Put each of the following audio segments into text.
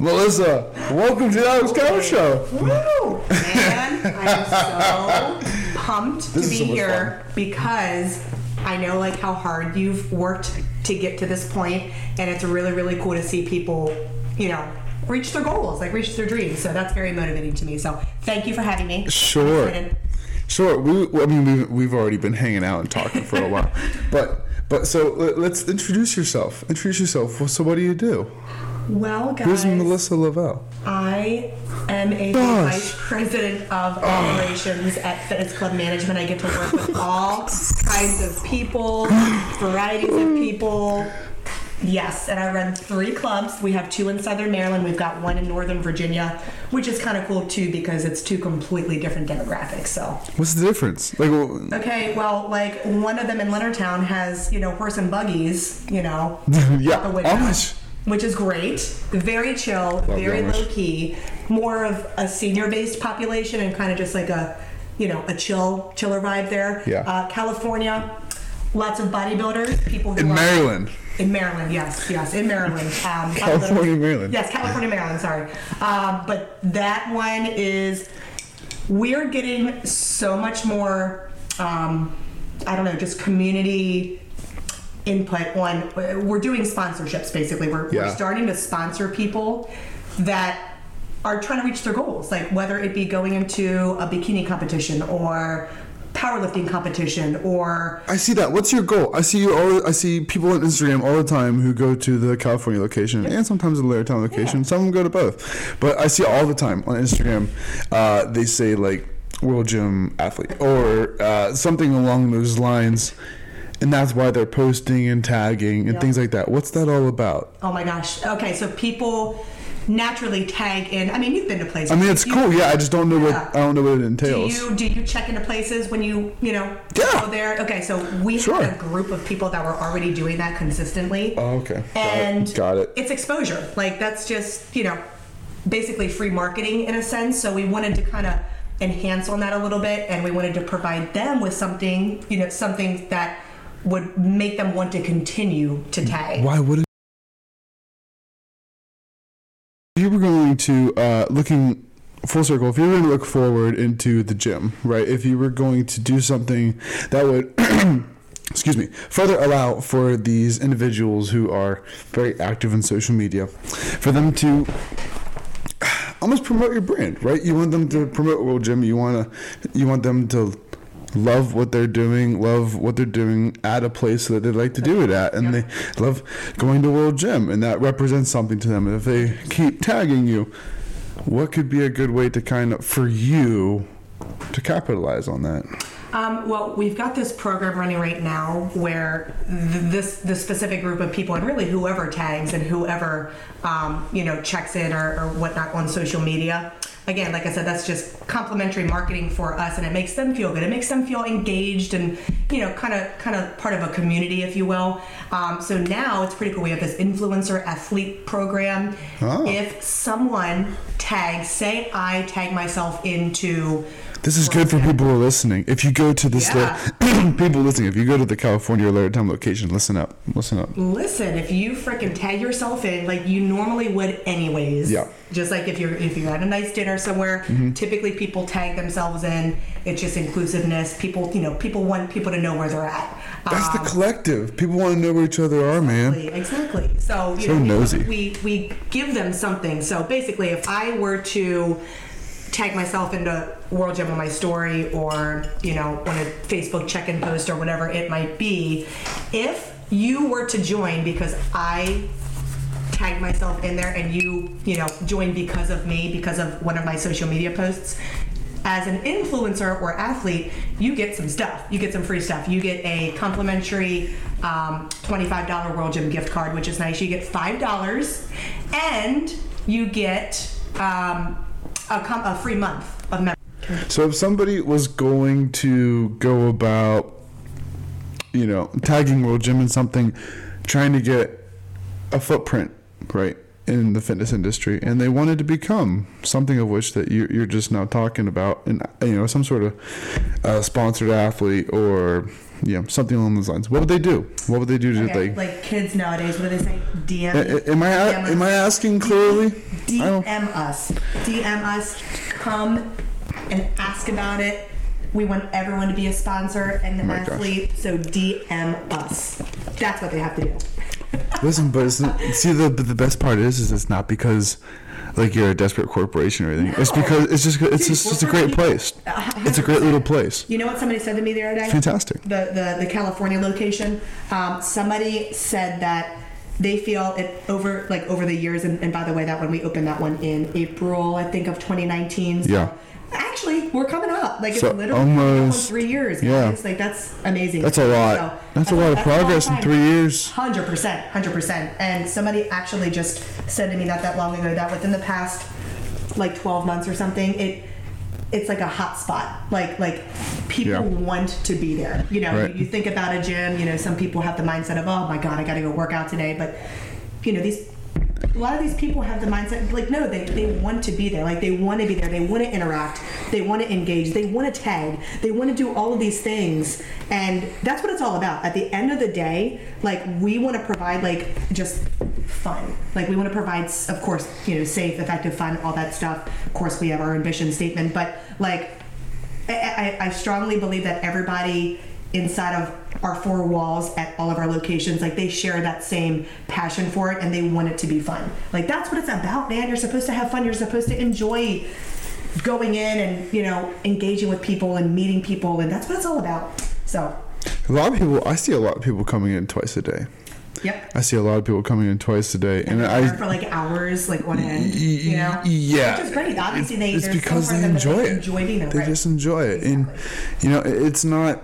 Melissa, welcome to the Alex Cow Show. Woo! Man, I'm so pumped This to be so here because I know like how hard you've worked to get to this point, and it's really, really cool to see people, you know, reach their goals, like reach their dreams. So that's very motivating to me. So thank you for having me. Sure. Sure. We, I mean, we've, we've already been hanging out and talking for a while, but but so let- let's introduce yourself. Introduce yourself. So what do you do? Well, guys, Who's Melissa Lovell? I am a Gosh. vice president of oh. operations at Fitness Club Management. I get to work with all kinds of people, varieties of people. Yes, and I run three clubs. We have two in Southern Maryland. We've got one in Northern Virginia, which is kind of cool too because it's two completely different demographics. So, What's the difference? Like, well, okay, well, like one of them in Leonardtown has, you know, horse and buggies, you know, yeah, window, Amish. Which is great. Very chill, very low key. More of a senior based population and kind of just like a, you know, a chill, chiller vibe there. Yeah. Uh, California, lots of bodybuilders, people who In are Maryland. in Maryland, yes, yes, in Maryland. Um, California, Maryland. Yes, California, Maryland. Sorry, um, but that one is we're getting so much more. Um, I don't know, just community input on. We're doing sponsorships basically. We're, Yeah. we're starting to sponsor people that are trying to reach their goals, like whether it be going into a bikini competition or powerlifting competition or I see that. What's your goal? I see you all. I see people on Instagram all the time who go to the California location and sometimes the Leonardtown location. Some of them go to both, but I see all the time on Instagram. Uh, they say like World Gym athlete or uh, something along those lines, and that's why they're posting and tagging and Yeah. things like that. What's that all about? Oh my gosh. Okay, so people naturally tag in. I mean, you've been to places. I mean, it's You- cool. Yeah, I just don't know what I don't know what it entails. Do you do you check into places when you you know Yeah. go there? Okay, so we Sure. had a group of people that were already doing that consistently. Oh, okay. Got it. and Got it. It's exposure. Like that's just you know basically free marketing in a sense. So we wanted to kind of enhance on that a little bit, and we wanted to provide them with something you know something that would make them want to continue to tag. Why wouldn't if you were going to uh, looking full circle? If you were going to look forward into the gym, right? If you were going to do something that would, excuse me, further allow for these individuals who are very active in social media, for them to almost promote your brand, right? You want them to promote World Gym. You want to, you want them to love what they're doing, love what they're doing at a place that they like to do it at, and they love going to World Gym, and that represents something to them. And if they keep tagging you, what could be a good way to kind of for you to capitalize on that? Um, well, we've got this program running right now where th- this this specific group of people, and really whoever tags and whoever um, you know checks in or, or whatnot on social media. Again, like I said, that's just complimentary marketing for us, and it makes them feel good. It makes them feel engaged and you know, kind of kind of part of a community, if you will. Um, so now it's pretty cool. We have this influencer athlete program. Oh. If someone tags, say I tag myself into This is good for people who are listening. If you go to this, Yeah. people listening, if you go to the California or Leonardtown location, listen up, listen up. Listen, if you freaking tag yourself in like you normally would anyways. Yeah. Just like if you're if you're at a nice dinner somewhere, Mm-hmm. typically people tag themselves in. It's just inclusiveness. People, you know, people want people to know where they're at. That's the Um, collective. People want to know where each other are, man. Exactly. exactly. So, you So know, nosy. we we give them something. So basically, if I were to tag myself into World Gym on my story, or you know, on a Facebook check-in post, or whatever it might be, if you were to join because I tagged myself in there, and you you know joined because of me, because of one of my social media posts. As an influencer or athlete, you get some stuff. You get some free stuff. You get a complimentary um, $25 World Gym gift card, which is nice. You get $5, and you get um, a, com- a free month of membership. So if somebody was going to go about, you know, tagging World Gym in something, trying to get a footprint, right, in the fitness industry, and they wanted to become something of which that you, you're just now talking about, and you know, some sort of uh, sponsored athlete or know something along those lines. What would they do? What would they do to Okay, like? like kids nowadays, what do they say? DM. a- Am I DM am I asking clearly? DM us. DM us. Come and ask about it. We want everyone to be a sponsor and an oh gosh. athlete, so DM us. That's what they have to do. Listen, but it's not, see the the best part is is it's not because like you're a desperate corporation or anything. It's because it's just it's Dude, just it's a great place. It's a great little place. You know what somebody said to me the other day? Fantastic. The the, the California location. Um, somebody said that they feel it over like over the years, and, and by the way, that when we opened that one in April, I think of 2019. So Yeah. Actually, we're coming up. Like it's So literally coming up on almost- three years. yeah. Guys. Like that's amazing. That's a lot. So, That's a lot of progress in three years. Hundred percent, hundred percent. And somebody actually just said to me not that long ago that within the past like twelve months or something, it it's like a hot spot. Like like people Yeah. want to be there. You know, Right. you, you think about a gym. You know, some people have the mindset of oh my god, I got to go work out today. But you know these. A lot of these people have the mindset like no, they, they want to be there. Like they want to be there. They want to interact. They want to engage. They want to tag. They want to do all of these things, and that's what it's all about. At the end of the day, like we want to provide like just fun. Like we want to provide, of course, you know, safe, effective, fun, all that stuff. Of course, we have our ambition statement, but like I, I, I strongly believe that everybody inside of our four walls at all of our locations. Like they share that same passion for it and they want it to be fun. Like that's what it's about man. You're supposed to have fun. You're supposed to enjoy going in and you know engaging with people and meeting people and that's what it's all about. So. A lot of people. I see a lot of people coming in twice a day. yep. I see a lot of people coming in twice a day, and They're I for like hours like on end you know? yeah, which is great. Obviously they it's because so they enjoy it. enjoy being there They right. just enjoy it, and you know, it's not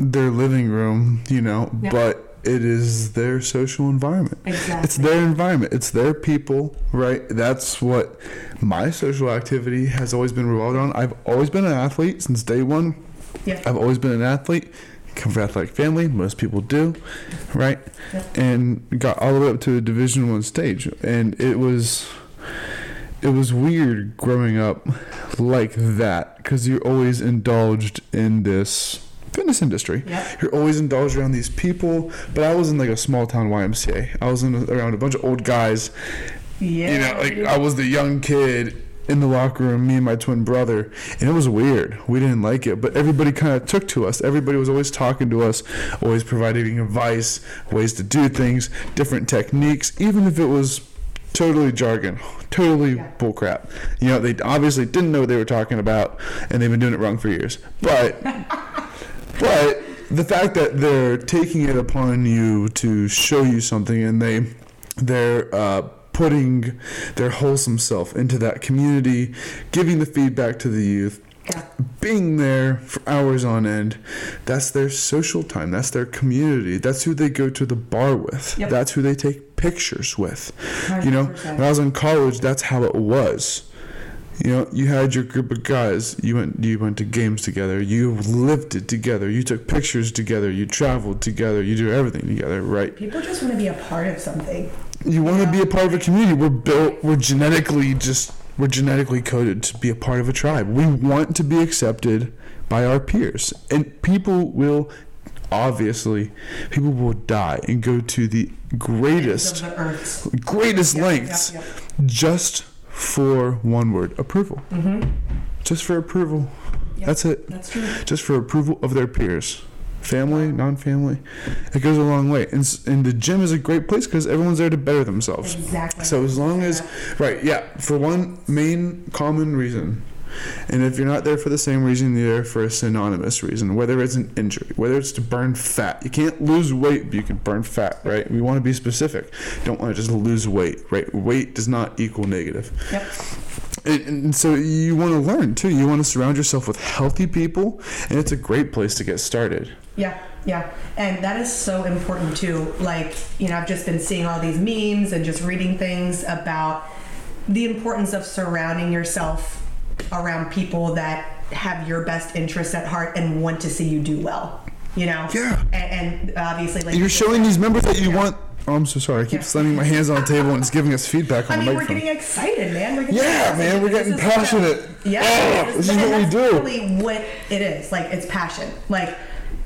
their living room, you know, Yeah. but it is their social environment. Exactly. It's their environment. It's their people, right? That's what my social activity has always been revolved on. I've always been an athlete since day one. yeah I've always been an athlete. Come from an athletic family. Most people do, right? Yep. And got all the way up to a Division One stage, and it was it was weird growing up like that because you're always indulged in this fitness industry. Yep. You're always indulged around these people. But I was in like a small town YMCA. I was in around a bunch of old guys yeah you know, like I was the young kid in the locker room, me and my twin brother, and it was weird. We didn't like it, but everybody kind of took to us. Everybody was always talking to us, always providing advice, ways to do things, different techniques, even if it was totally jargon, totally Yeah. bullcrap. You know, they obviously didn't know what they were talking about, and they've been doing it wrong for years. But but the fact that they're taking it upon you to show you something and they they're uh, putting their wholesome self into that community giving the feedback to the youth yeah. being there for hours on end that's their social time that's their community that's who they go to the bar with Yep. that's who they take pictures with. You know when i was in college that's how it was you know, you had your group of guys. You went, you went to games together. You lived it together. You took pictures together. You traveled together. You do everything together, right? people just want to be a part of something You want to be a part of a community. We're built. We're genetically just. We're genetically coded to be a part of a tribe. We want to be accepted by our peers, and people will. Obviously, people will die and go to the greatest, the greatest Yep, lengths yep, just for one word approval. Mm-hmm. Just for approval. Yep. That's it. That's true. Just for approval of their peers. Family, non family. It goes a long way. And, and the gym is a great place because everyone's there to better themselves. Exactly. So as long as, right, yeah, for one main common reason. And if you're not there for the same reason, you're there for a synonymous reason, whether it's an injury, whether it's to burn fat. You can't lose weight, but you can burn fat, right? We want to be specific. Don't want to just lose weight, right? Weight does not equal negative. Yep. And, and so you want to learn too. You want to surround yourself with healthy people, and it's a great place to get started. Yeah, yeah. And that is so important too. Like, you know, I've just been seeing all these memes and just reading things about the importance of surrounding yourself around people that have your best interests at heart and want to see you do well. You know? Yeah. And, and obviously, like, you're showing these members that you Yeah. want. Oh, I'm so sorry. I keep Yeah. slamming my hands on the table and it's giving us feedback I on mean, the we're microphone. getting excited, man. We're getting Yeah, excited. man, we're getting passionate. Yeah, Oh, this is what we do. Really, what it is like, it's passion. Like,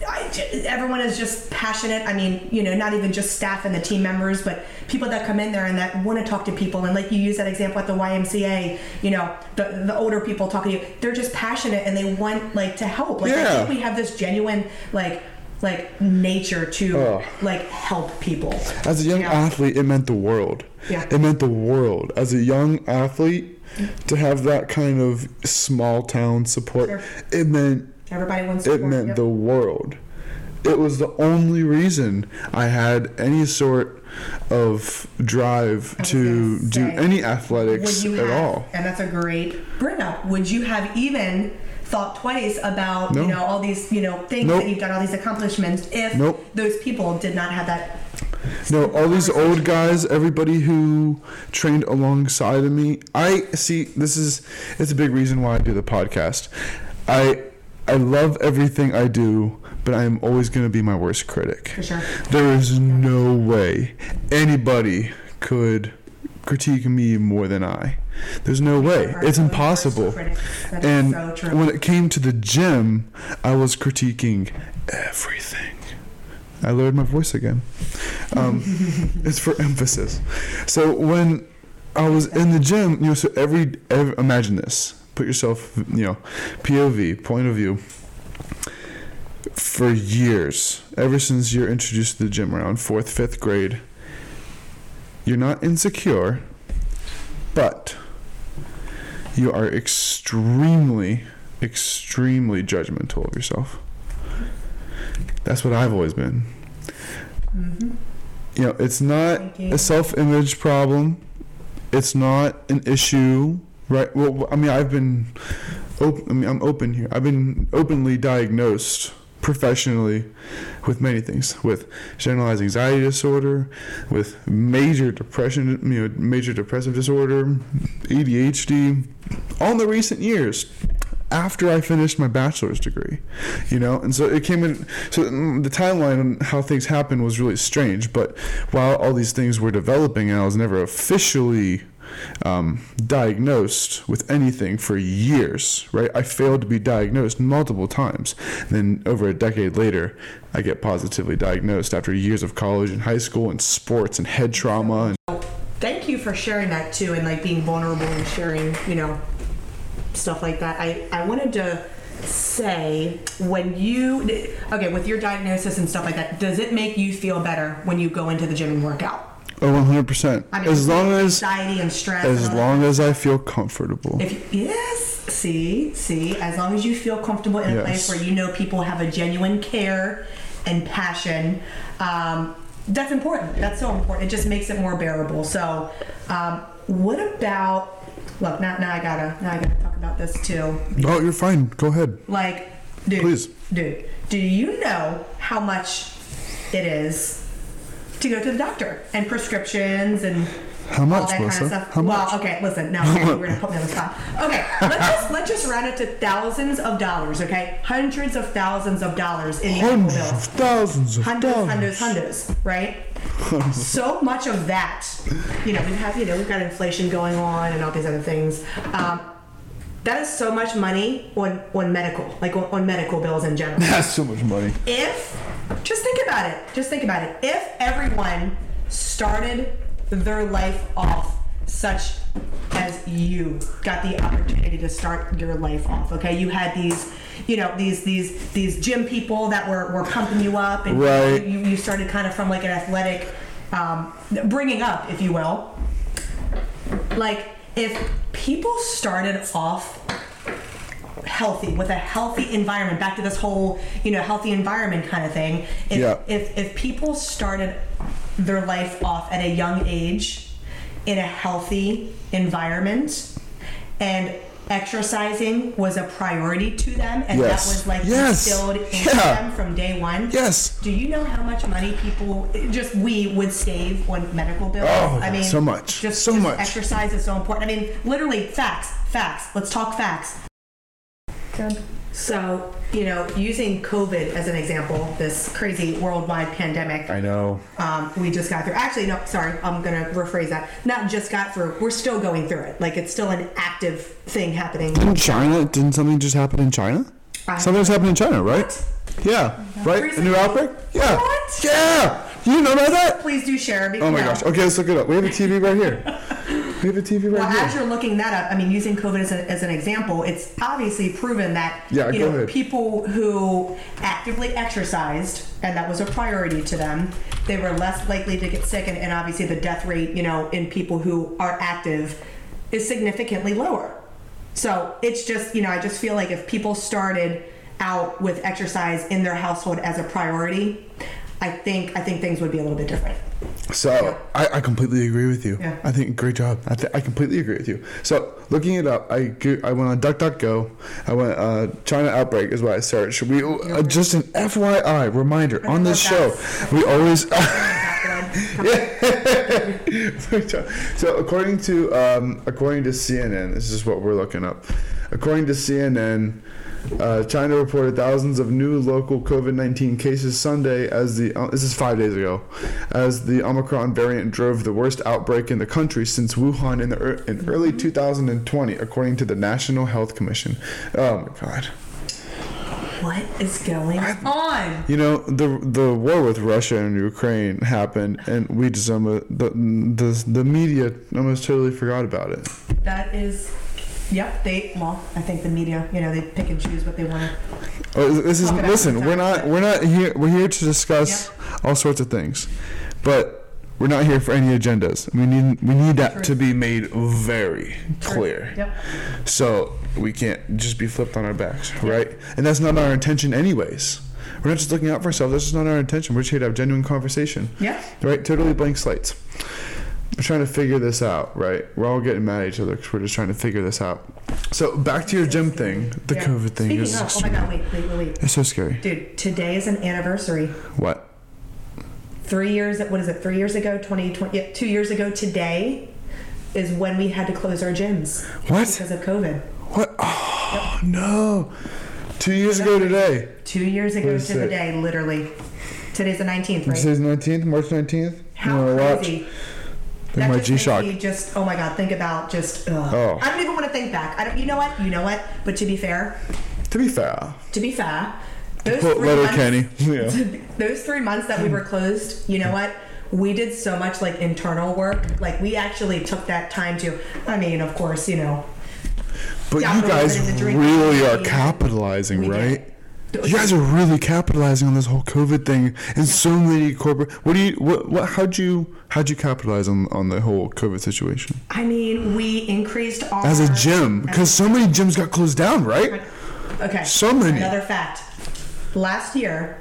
I, everyone is just passionate. I mean, you know, not even just staff and the team members, but people that come in there and that want to talk to people. And like you use that example at the YMCA, you know, the, the older people talking to you, they're just passionate and they want like to help. Like I Yeah. think we have this genuine like like nature to Oh. like help people. As a young athlete, it meant the world. Yeah. It meant the world. As a young athlete, to have that kind of small town support, Sure. it meant Everybody wants it meant Yep. the world. It was the only reason I had any sort of drive to gonna do any athletics you at all. and that's a great bring up. Would you have even thought twice about No. you know all these you know things Nope. that you've done, all these accomplishments, if Nope. those people did not have that? No, all these old guys, everybody who trained alongside of me. I see. This is it's a big reason why I do the podcast. I I love everything I do, but I am always going to be my worst critic. For sure. There is no way anybody could critique me more than I. There's no way. It's impossible. worst critics. That is And so when it came to the gym, I was critiquing everything. I lowered my voice again. Um, it's for emphasis. So when I was in the gym, you know, so every, every imagine this. Put yourself, you know, POV, point of view. For years, ever since you're introduced to the gym around fourth, fifth grade, you're not insecure, but you are extremely, extremely judgmental of yourself. That's what I've always been. Mm-hmm. You know, it's not a self-image problem. It's not an issue, right? Well, I mean, I've been, op- I mean, I'm open here. I've been openly diagnosed professionally with many things, with generalized anxiety disorder, with major depression, you know, major depressive disorder, ADHD, all in the recent years after I finished my bachelor's degree, you know, and so it came in. So the timeline on how things happened was really strange. But while all these things were developing, and I was never officially um, diagnosed with anything for years, right? I failed to be diagnosed multiple times. Then over a decade later, I get positively diagnosed after years of college and high school and sports and head trauma and Thank you for sharing that too, and like being vulnerable and sharing, you know, stuff like that. I I wanted to say when you okay with your diagnosis and stuff like that, does it make you feel better when you go into the gym and work out? Oh, 100%. I mean, as long as anxiety and stress. as and long as I feel comfortable. If yes, see, see, as long as you feel comfortable in a Yes. place where you know people have a genuine care and passion, um, that's important. That's so important. It just makes it more bearable. So, um, what about? Look, now, now I gotta, now I gotta talk about this too. Oh, you're fine. Go ahead. Like, dude, Please. dude, do you know how much it is to go to the doctor and prescriptions and How all that Melissa? kind of stuff? How well, much? okay, listen, now you're gonna put me on the spot. Okay, let's just let's just round it to thousands of dollars. Okay, hundreds of thousands of dollars in Hundreds of thousands of Hundreds, dollars. hundreds, hundreds, right? so much of that, you know, we have, you know, we've got inflation going on and all these other things. Um, that is so much money on, on medical, like on, on medical bills in general. That's so much money. If, just think about it, just think about it. If everyone started their life off such as you got the opportunity to start your life off, okay? You had these, you know, these these these gym people that were, were pumping you up, and Right. you, you started kind of from like an athletic um, bringing up, if you will. Like if people started off healthy with a healthy environment back to this whole you know healthy environment kind of thing if, Yeah. if if people started their life off at a young age in a healthy environment and exercising was a priority to them and Yes. that was like Yes. instilled into Yeah. them from day one Yes. do you know how much money people just we would save on medical bills Oh, i mean so much. just, So just much. exercise is so important i mean literally facts facts let's talk facts so, you know, using COVID as an example, this crazy worldwide pandemic I know. um, we just got through. Actually, no, sorry, I'm going to rephrase that. Not just got through, we're still going through it. Like, it's still an active thing happening. In China, didn't something just happen in China? I- Something's happened in China, right? Yeah. Right? A new Recently? outbreak? Yeah. What? Yeah. You know about that? Please do share. Because, Oh my gosh. Okay, let's look it up. We have a TV right here. We have a TV right Well, here. as you're looking that up, I mean, using COVID as, a, as an example, it's obviously proven that Yeah, you know ahead. people who actively exercised and that was a priority to them, they were less likely to get sick, and, and obviously the death rate, you know, in people who are active is significantly lower. So it's just, you know, I just feel like if people started out with exercise in their household as a priority, I think I think things would be a little bit different. So I, I completely agree with you. Yeah. I think great job. I, th- I completely agree with you. So looking it up, I I went on DuckDuckGo. I went uh, China outbreak is what I searched. We uh, just an FYI reminder on this show. We always. so according to um, according to CNN, this is what we're looking up. According to CNN, uh, China reported thousands of new local COVID-19 cases Sunday as the uh, this is five days ago, as the Omicron variant drove the worst outbreak in the country since Wuhan in the ear in early 2020, according to the National Health Commission. Oh my God. What is going on? You know the the war with Russia and Ukraine happened, and we just almost the the, the media almost totally forgot about it. That is, yep. They well, I think the media, you know, they pick and choose what they want to. Oh, uh, this is listen. We're not we're not here. We're here to discuss all sorts of things, but we're not here for any agendas. We need we need that True. to be made very clear. Yep. So we can't just be flipped on our backs, right? And that's not our intention, anyways. We're not just looking out for ourselves. That's just not our intention. We're just here to have genuine conversation. Yep. Right? Totally blank slates. We're trying to figure this out, right? We're all getting mad at each other because we're just trying to figure this out. So back to your gym thing, the Yeah. COVID thing Speaking is of, oh my god, wait, wait, wait, wait, it's so scary. dude. Today is an anniversary. What? Three years. What is it? Three years ago, 2020. Yeah, two years ago today is when we had to close our gyms What? because of COVID. What? Oh no! Two years ago today. Two years ago to the day, literally. Today's the 19th, right? Today's nineteenth, March nineteenth. How crazy. Look my G-Shock. me just oh my god think about just ugh. Oh. I don't even want to think back I don't you know what you know what but to be fair To be fair, to be fair those quote three Letter months, Kenny. Yeah. those three months that we were closed you know what we did so much like internal work like we actually took that time to I mean of course you know But you guys in the drink really are capitalizing, we did. You guys are really capitalizing on this whole COVID thing, and so many corporate. What do you? What? What? How'd you? How'd you capitalize on on the whole COVID situation I mean we increased our as a gym? Because so many gyms got closed down, right? okay so many. another fact last year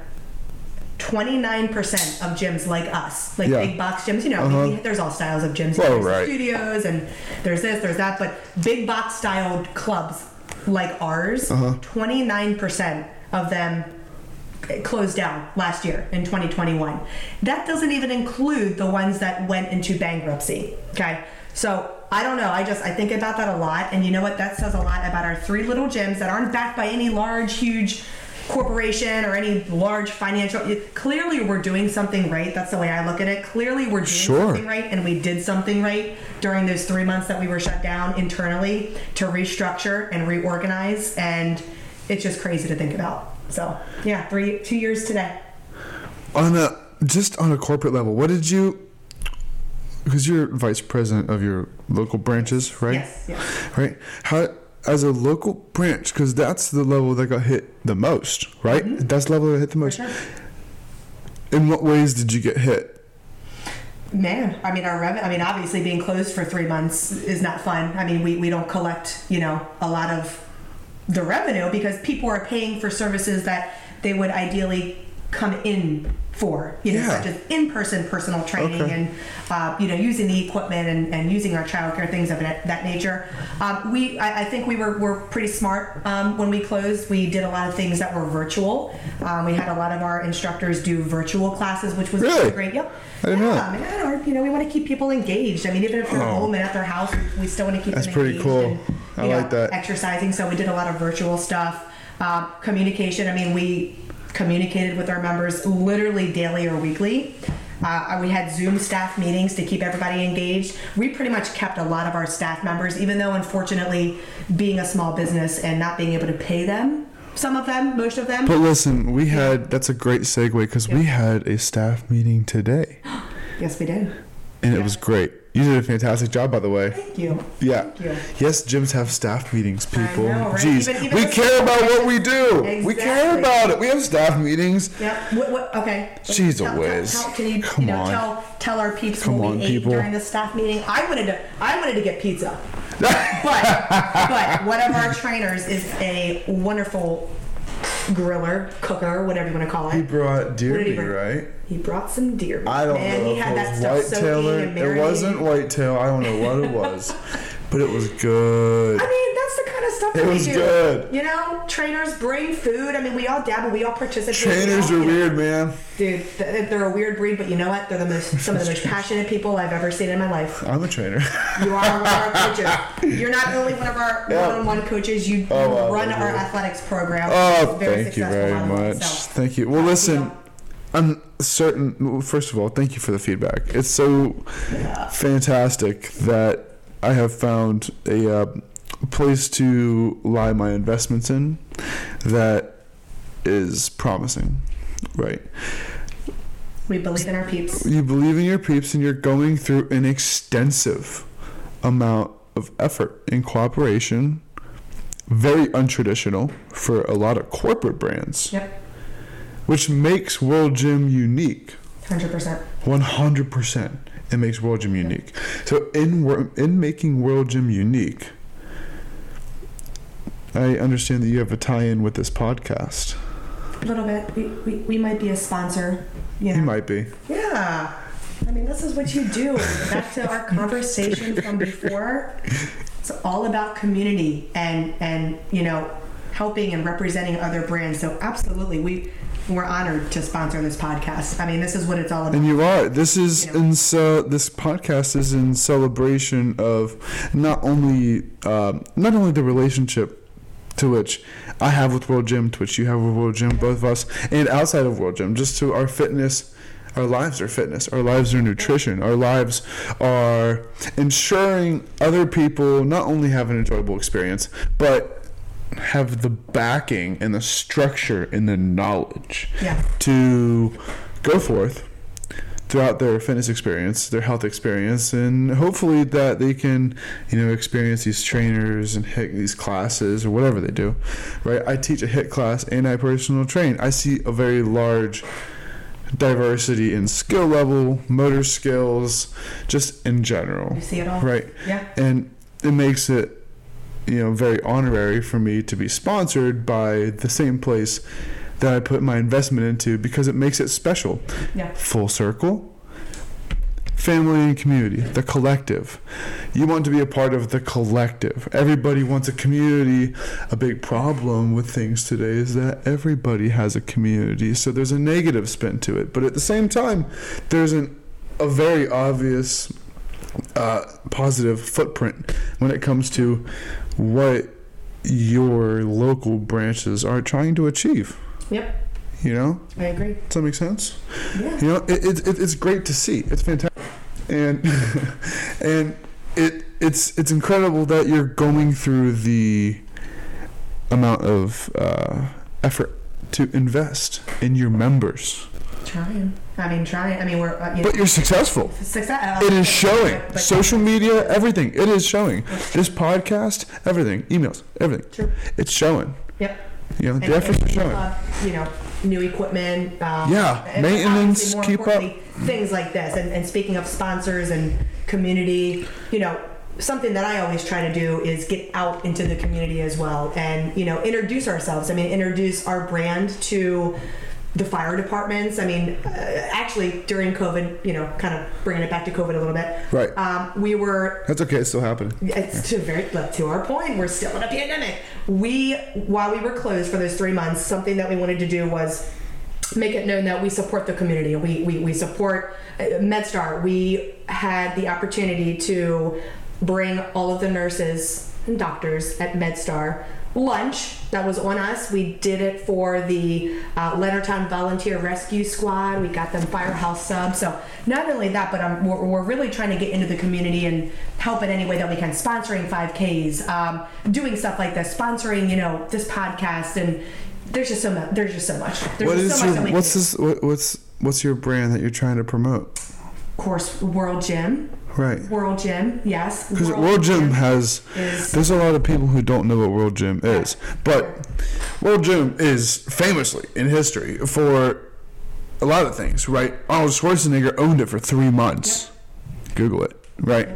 29% of gyms like us, like Yeah. big box gyms, you know, Uh-huh. we, there's all styles of gyms. Well, there's right. studios and there's this, there's that, but big box styled clubs like ours, Uh-huh. 29% of them closed down last year in 2021. That doesn't even include the ones that went into bankruptcy. Okay. So I don't know. I just I think about that a lot, and you know what? That says a lot about our three little gyms that aren't backed by any large, huge corporation or any large financial. Clearly, we're doing something right. That's the way I look at it. Clearly, we're doing Sure. something right, and we did something right during those three months that we were shut down internally to restructure and reorganize. And it's just crazy to think about. So yeah, three two years today. On a just on a corporate level, what did you? Because you're vice president of your local branches, right? Yes. Yes. Right. How as a local branch, because that's the level that got hit the most, right? Mm-hmm. That's the level that hit the most. Sure. In what ways did you get hit? Man, I mean, our revenue, I mean, obviously being closed for three months is not fun. I mean, we, we don't collect, you know, a lot of the revenue because people are paying for services that they would ideally come in for, you know, Yeah. such as in-person personal training Okay. and, uh, you know, using the equipment and, and using our childcare, things of that, that nature. Um, we, I, I think we were, were pretty smart um, when we closed. We did a lot of things that were virtual. Um, we had a lot of our instructors do virtual classes, which was Really? great. Yep. I didn't yeah, that. I mean, I don't you know, we want to keep people engaged. I mean, even if they're Oh. home and at their house, we- still want to keep That's them pretty cool. And, I you know, that. Exercising, so we did a lot of virtual stuff. Um, communication. I mean, we communicated with our members literally daily or weekly. Uh, we had Zoom staff meetings to keep everybody engaged. We pretty much kept a lot of our staff members, even though unfortunately, being a small business and not being able to pay them, some of them, most of them. But listen, we had that's a great segue because we had a staff meeting today, yes, we did. and it was great. You did a fantastic job, by the way. Thank you. Yeah. Thank you. Yes, gyms have staff meetings, people. I know, right? Jeez, Even- even we care about what we do. Exactly. We care about it. We have staff meetings. Yeah. What, what, okay. Jeez Tell- tell- whiz. tell- Can you, Come you know, on. tell tell our peeps Come what on, we people. ate during the staff meeting? I wanted to I wanted to get pizza, but but one of our trainers is a wonderful griller, cooker, whatever you want to call it. He brought deer What did he meat, right? He brought some deer. meat. I don't Man, know he had that stuff was soaking whitetail. It wasn't marinating. whitetail. I don't know what it was, but it was good. I mean, that's the kind of stuff It that was we do. good. You know, trainers bring food. I mean, we all dabble, we all participate. Trainers we are all, weird, man. Dude, they're a weird breed, but you know what? They're the most, some of the most passionate people I've ever seen in my life. I'm a trainer. You are one of our coaches. You're not only one of our Yeah. one-on-one coaches. You, you Oh, wow, run our you. athletics program. Oh, very thank you very much. so. Thank you. Well, Uh, listen, you know. I'm certain. First of all, thank you for the feedback. It's so fantastic that I have found a uh, place to lie my investments in that is promising, right? We believe in our peeps. You believe in your peeps, and you're going through an extensive amount of effort in cooperation. Very untraditional for a lot of corporate brands. Yep. Which makes World Gym unique. 100%. 100% it makes World Gym unique. So in in making World Gym unique, I understand that you have a tie-in with this podcast. A little bit. We, we, we might be a sponsor. You know. You might be. Yeah. I mean, this is what you do. Back to our conversation from before. It's all about community and and you know helping and representing other brands. So absolutely, we we're honored to sponsor this podcast. I mean, this is what it's all about. And you are. This is Yeah. in so. This podcast is in celebration of not only um, not only the relationship to which I have with World Gym, to which you have with World Gym, both of us, and outside of World Gym, just to our fitness. Our lives are fitness. Our lives are nutrition. Our lives are ensuring other people not only have an enjoyable experience, but have the backing and the structure and the knowledge Yeah. to go forth throughout their fitness experience, their health experience, and hopefully that they can, you know, experience these trainers and hit these classes or whatever they do, right? I teach a hit class and I personal train. I see a very large diversity in skill level, motor skills, just in general, You see it all. right? Yeah. and it makes it you know very honorary for me to be sponsored by the same place that I put my investment into because it makes it special. Yeah. Full circle. Family and community, the collective. You want to be a part of the collective. Everybody wants a community. A big problem with things today is that everybody has a community. So there's a negative spin to it. But at the same time, there's an, a very obvious uh, positive footprint when it comes to what your local branches are trying to achieve. Yep. You know, I agree. does that make sense? Yeah. You know, it, it, it, it's great to see. It's fantastic, and and it it's it's incredible that you're going through the amount of uh, effort to invest in your members, Trying. I mean, trying. I mean, we're uh, you but know, you're successful. success. It is showing. But- but- Social media, everything. It is showing. This podcast, everything. Emails, everything. True. It's showing. Yep. You know, And- the efforts are showing. up, you know, new equipment. Um, Yeah, maintenance, keep up. Things like this. And, and speaking of sponsors and community, you know, something that I always try to do is get out into the community as well and, you know, introduce ourselves. I mean, introduce our brand to the fire departments. I mean, uh, actually, during COVID, you know, kind of bringing it back to COVID a little bit. Right. Um, we were That's okay. It's still happening. it's to very but to our point. We're still in a pandemic. We while we were closed for those three months, something that we wanted to do was make it known that we support the community. We we, we support uh, MedStar. We had the opportunity to bring all of the nurses and doctors at MedStar. Lunch that was on us. We did it for the uh, Leonardtown Volunteer Rescue Squad. We got them firehouse subs. So not only that, but um, we're, we're really trying to get into the community and help in any way that we can. Sponsoring 5Ks, um, doing stuff like this, sponsoring you know this podcast, and there's just so much. There's just so much. There's What just is so your what's this? What, what's what's your brand that you're trying to promote? Of course, World Gym. Right. World Gym, yes. Because World Gym has, is- there's a lot of people who don't know what World Gym is, but World Gym is famously in history for a lot of things, right? Arnold Schwarzenegger owned it for three months. Google it, right?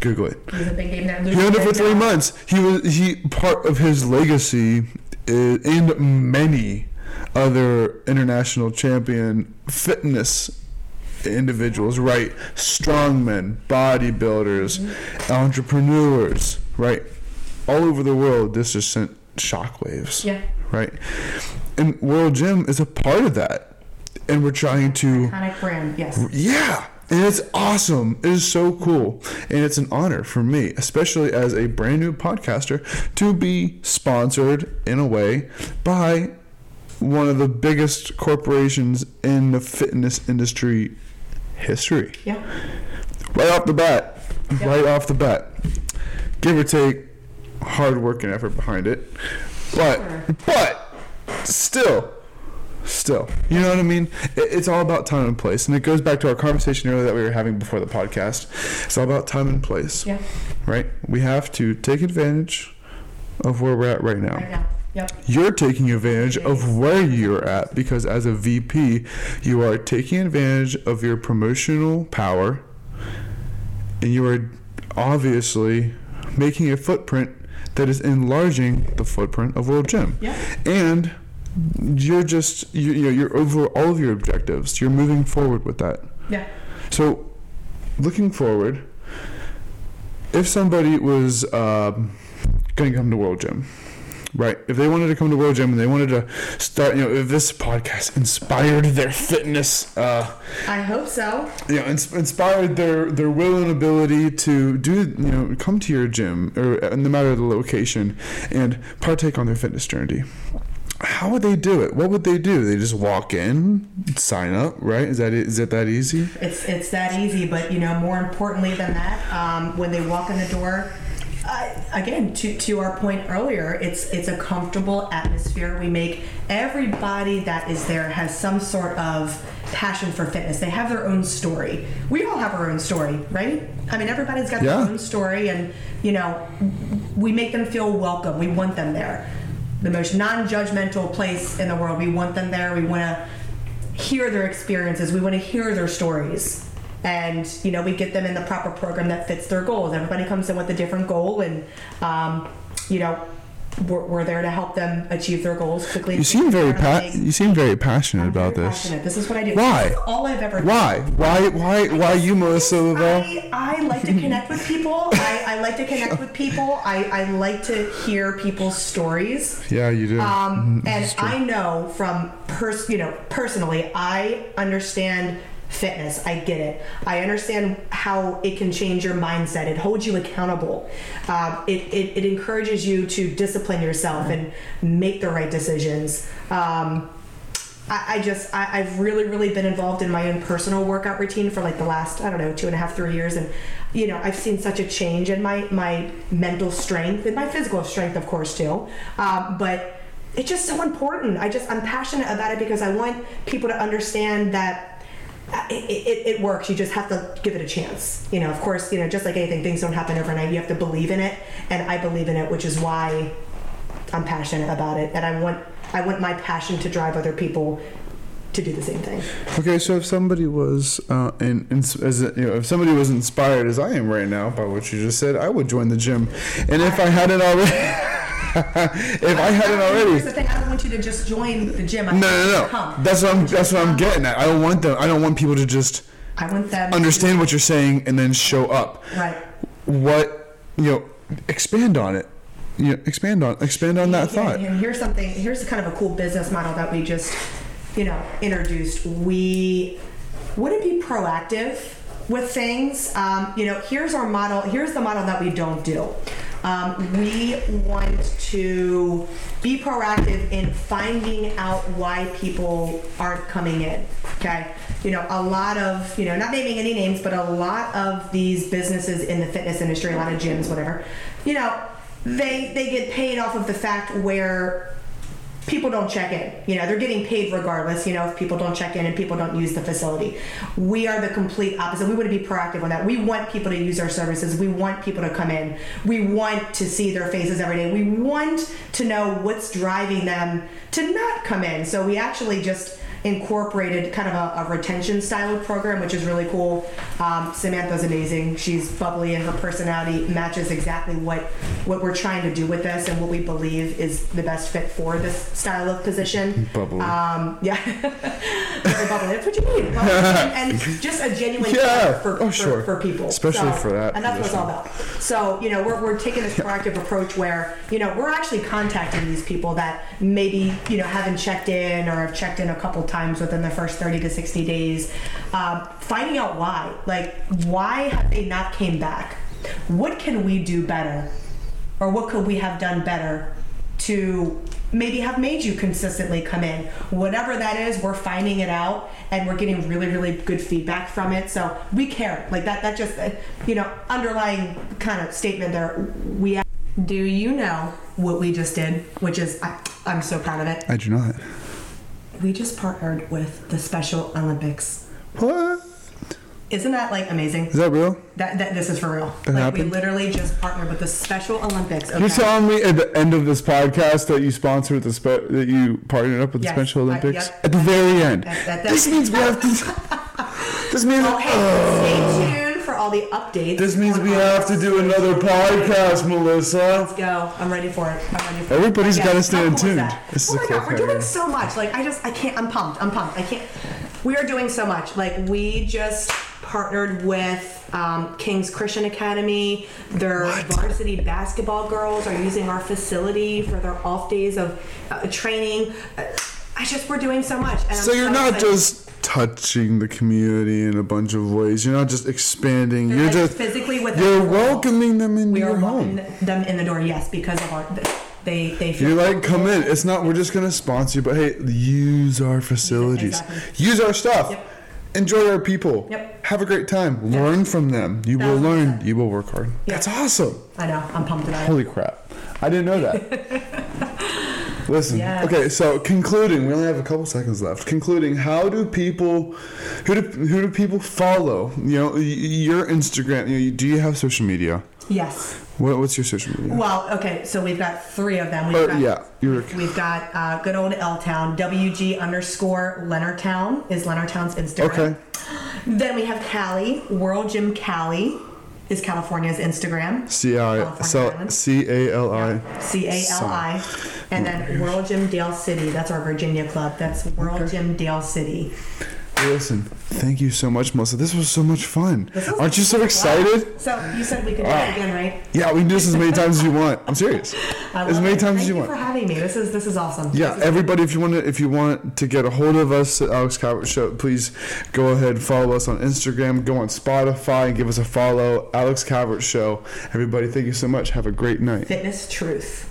Google it. Big He owned it for three months. He was he part of his legacy is, and many other international champion fitness individuals, right? Strongmen, bodybuilders, mm-hmm. entrepreneurs, right? All over the world, this just sent shockwaves, Yeah. right? And World Gym is a part of that, and we're trying to. Iconic brand, yes. Yeah. And it's awesome. It is so cool. And it's an honor for me, especially as a brand new podcaster, to be sponsored in a way by one of the biggest corporations in the fitness industry history. Yeah. Right off the bat. Yeah. Right off the bat. Give or take hard work and effort behind it. But Sure. but still still you know what i mean it's all about time and place and it goes back to our conversation earlier that we were having before the podcast it's all about time and place Yeah. right we have to take advantage of where we're at right now Right now. Yep. you're taking advantage of where you're at because as a VP, you are taking advantage of your promotional power and you are obviously making a footprint that is enlarging the footprint of World Gym. Yeah. And you're just you, you know you're over all of your objectives. You're moving forward with that. Yeah. So, looking forward, if somebody was um, going to come to World Gym, right? If they wanted to come to World Gym and they wanted to start, you know, if this podcast inspired their fitness, uh, I hope so. you know, ins- inspired their their will and ability to do, you know, come to your gym or uh, no matter the location and partake on their fitness journey. How would they do it? What would they do? They just walk in, sign up, right? Is that is it that easy? It's it's that easy, but you know, more importantly than that, um, when they walk in the door, uh, again, to to our point earlier, it's it's a comfortable atmosphere. We make everybody that is there has some sort of passion for fitness. They have their own story. We all have our own story, right? I mean, everybody's got Yeah. their own story, and you know, we make them feel welcome. We want them there. The most non-judgmental place in the world. We want them there. We want to hear their experiences. We want to hear their stories. And, you know, we get them in the proper program that fits their goals. Everybody comes in with a different goal, and, um, you know, we're, we're there to help them achieve their goals quickly. You seem very pa- Passionate you seem very passionate about this. Passionate. This is what I do. Why? All I've ever done. Why? Why? Why? Why you, Melissa Lovell? I, I like to connect with people. I, I like to connect with people. I, I like to hear people's stories. Yeah, you do. Um, Mhm, and this is true. I know from pers- you know personally, I understand fitness. I get it. I understand how it can change your mindset. It holds you accountable. Um, it, it, it encourages you to discipline yourself and make the right decisions. Um, I, I just I, I've really really been involved in my own personal workout routine for like the last I don't know two and a half three years and you know I've seen such a change in my my mental strength and my physical strength of course too um, but it's just so important I just I'm passionate about it because I want people to understand that uh, it, it, it works you just have to give it a chance you know of course you know just like anything things don't happen overnight you have to believe in it and I believe in it which is why I'm passionate about it, and I want I want my passion to drive other people to do the same thing. Okay, so if somebody was, uh, in, in, as you know, if somebody was inspired as I am right now by what you just said, I would join the gym. And if I hadn't already, if I hadn't Here's already, the thing: I don't want you to just join the gym. I no, no, no. That's what I'm. That's what I'm getting at. I don't want them. I don't want people to just I want them. understand what you're saying and then show up. Right. What you know, expand on it. You know, expand on expand on that Yeah, thought. And here's something. Here's kind of a cool business model that we just, you know, introduced. We to be proactive with things. Um, you know, here's our model. Here's the model that we don't do. Um, we want to be proactive in finding out why people aren't coming in. Okay, you know, a lot of you know, not naming any names, but a lot of these businesses in the fitness industry, a lot of gyms, whatever, you know, they they get paid off of the fact where people don't check in. You know, they're getting paid regardless, you know, if people don't check in and people don't use the facility. We are the complete opposite. We want to be proactive on that. We want people to use our services. We want people to come in. We want to see their faces every day. We want to know what's driving them to not come in. So we actually just incorporated kind of a, a retention style of program, which is really cool. Um, Samantha's amazing. She's bubbly, and her personality matches exactly what what we're trying to do with this and what we believe is the best fit for this style of position. Bubbly. Um, yeah, very bubbly. That's what you need. And, and just a genuine Yeah. for, Oh, for, sure. for people, Especially So- for that And that's what it's all about. So, you know, we're, we're taking this proactive approach where, you know, we're actually contacting these people that maybe, you know, haven't checked in or have checked in a couple times within the first 30 to 60 days, um, finding out why. Like, why have they not came back? What can we do better? Or what could we have done better to maybe have made you consistently come in. Whatever that is, we're finding it out and we're getting really, really good feedback from it. So we care. Like that, that just, uh, you know, underlying kind of statement there. We do you know what we just did? Which is, I, I'm so proud of it. I do not. We just partnered with the Special Olympics. What? Isn't that like amazing? Is that real? That, that this is for real. That like happened? we literally just partnered with the Special Olympics. You're telling me at the end of this podcast that you sponsored the spe- that you partnered up with Yes, the Special I- Olympics yep. at the very end. That- that- this means we have to. this means. Oh, hey, stay oh. tuned for all the updates. This means we have to do another podcast, Melissa. Let's go. I'm ready for it. I'm ready for Everybody's it. gotta stay how in cool is tune. that? This is oh a my god, we're doing so much. Like I just, I can't. I'm pumped. I'm pumped. I can't. We are doing so much. Like we just partnered with um, King's Christian Academy. Their varsity basketball girls are using our facility for their off days of uh, training. Uh, I just, we're doing so much. And I'm So you're not excited. just touching the community in a bunch of ways. You're not just expanding. You're like, just physically with You're them. welcoming them into We your are home. welcoming them in the door. Yes, because of our. They they feel You're like, come in. It's not we're just gonna sponsor you, but hey, use our facilities, Exactly. use our stuff, Yep. enjoy our people, Yep. have a great time, learn from them. You will learn. You will work hard. Yeah. That's awesome. I know. I'm pumped about it. Holy crap! I didn't know that. Listen. Yes. Okay, so concluding, we only have a couple seconds left. Concluding, how do people, who do who do people follow? You know, your Instagram. You know, do you have social media? Yes. What, what's your social media? Well, okay, so we've got three of them. We've Uh, got, yeah, you're. We've got uh, good old L Town, WG underscore Leonardtown is Leonardtown's Instagram. Okay. Then we have Cali, World Gym Cali is California's Instagram. C I Island. C A L I. C A L I. And then World Gym Dale City, that's our Virginia club. That's World Gym Dale City. Listen, thank you so much, Melissa. This was so much fun. Aren't you so wow. excited? So you said we could do Ah. it again, right? Yeah, we can do this as many times as you want. I'm serious. As many it. times Thank as you you want. for having me. This is this is awesome. Yeah, is- everybody, if you want to, if you want to get a hold of us at Alex Calvert Show, please go ahead and follow us on Instagram. Go on Spotify and give us a follow. Alex Calvert Show. Everybody, thank you so much. Have a great night. Fitness truth.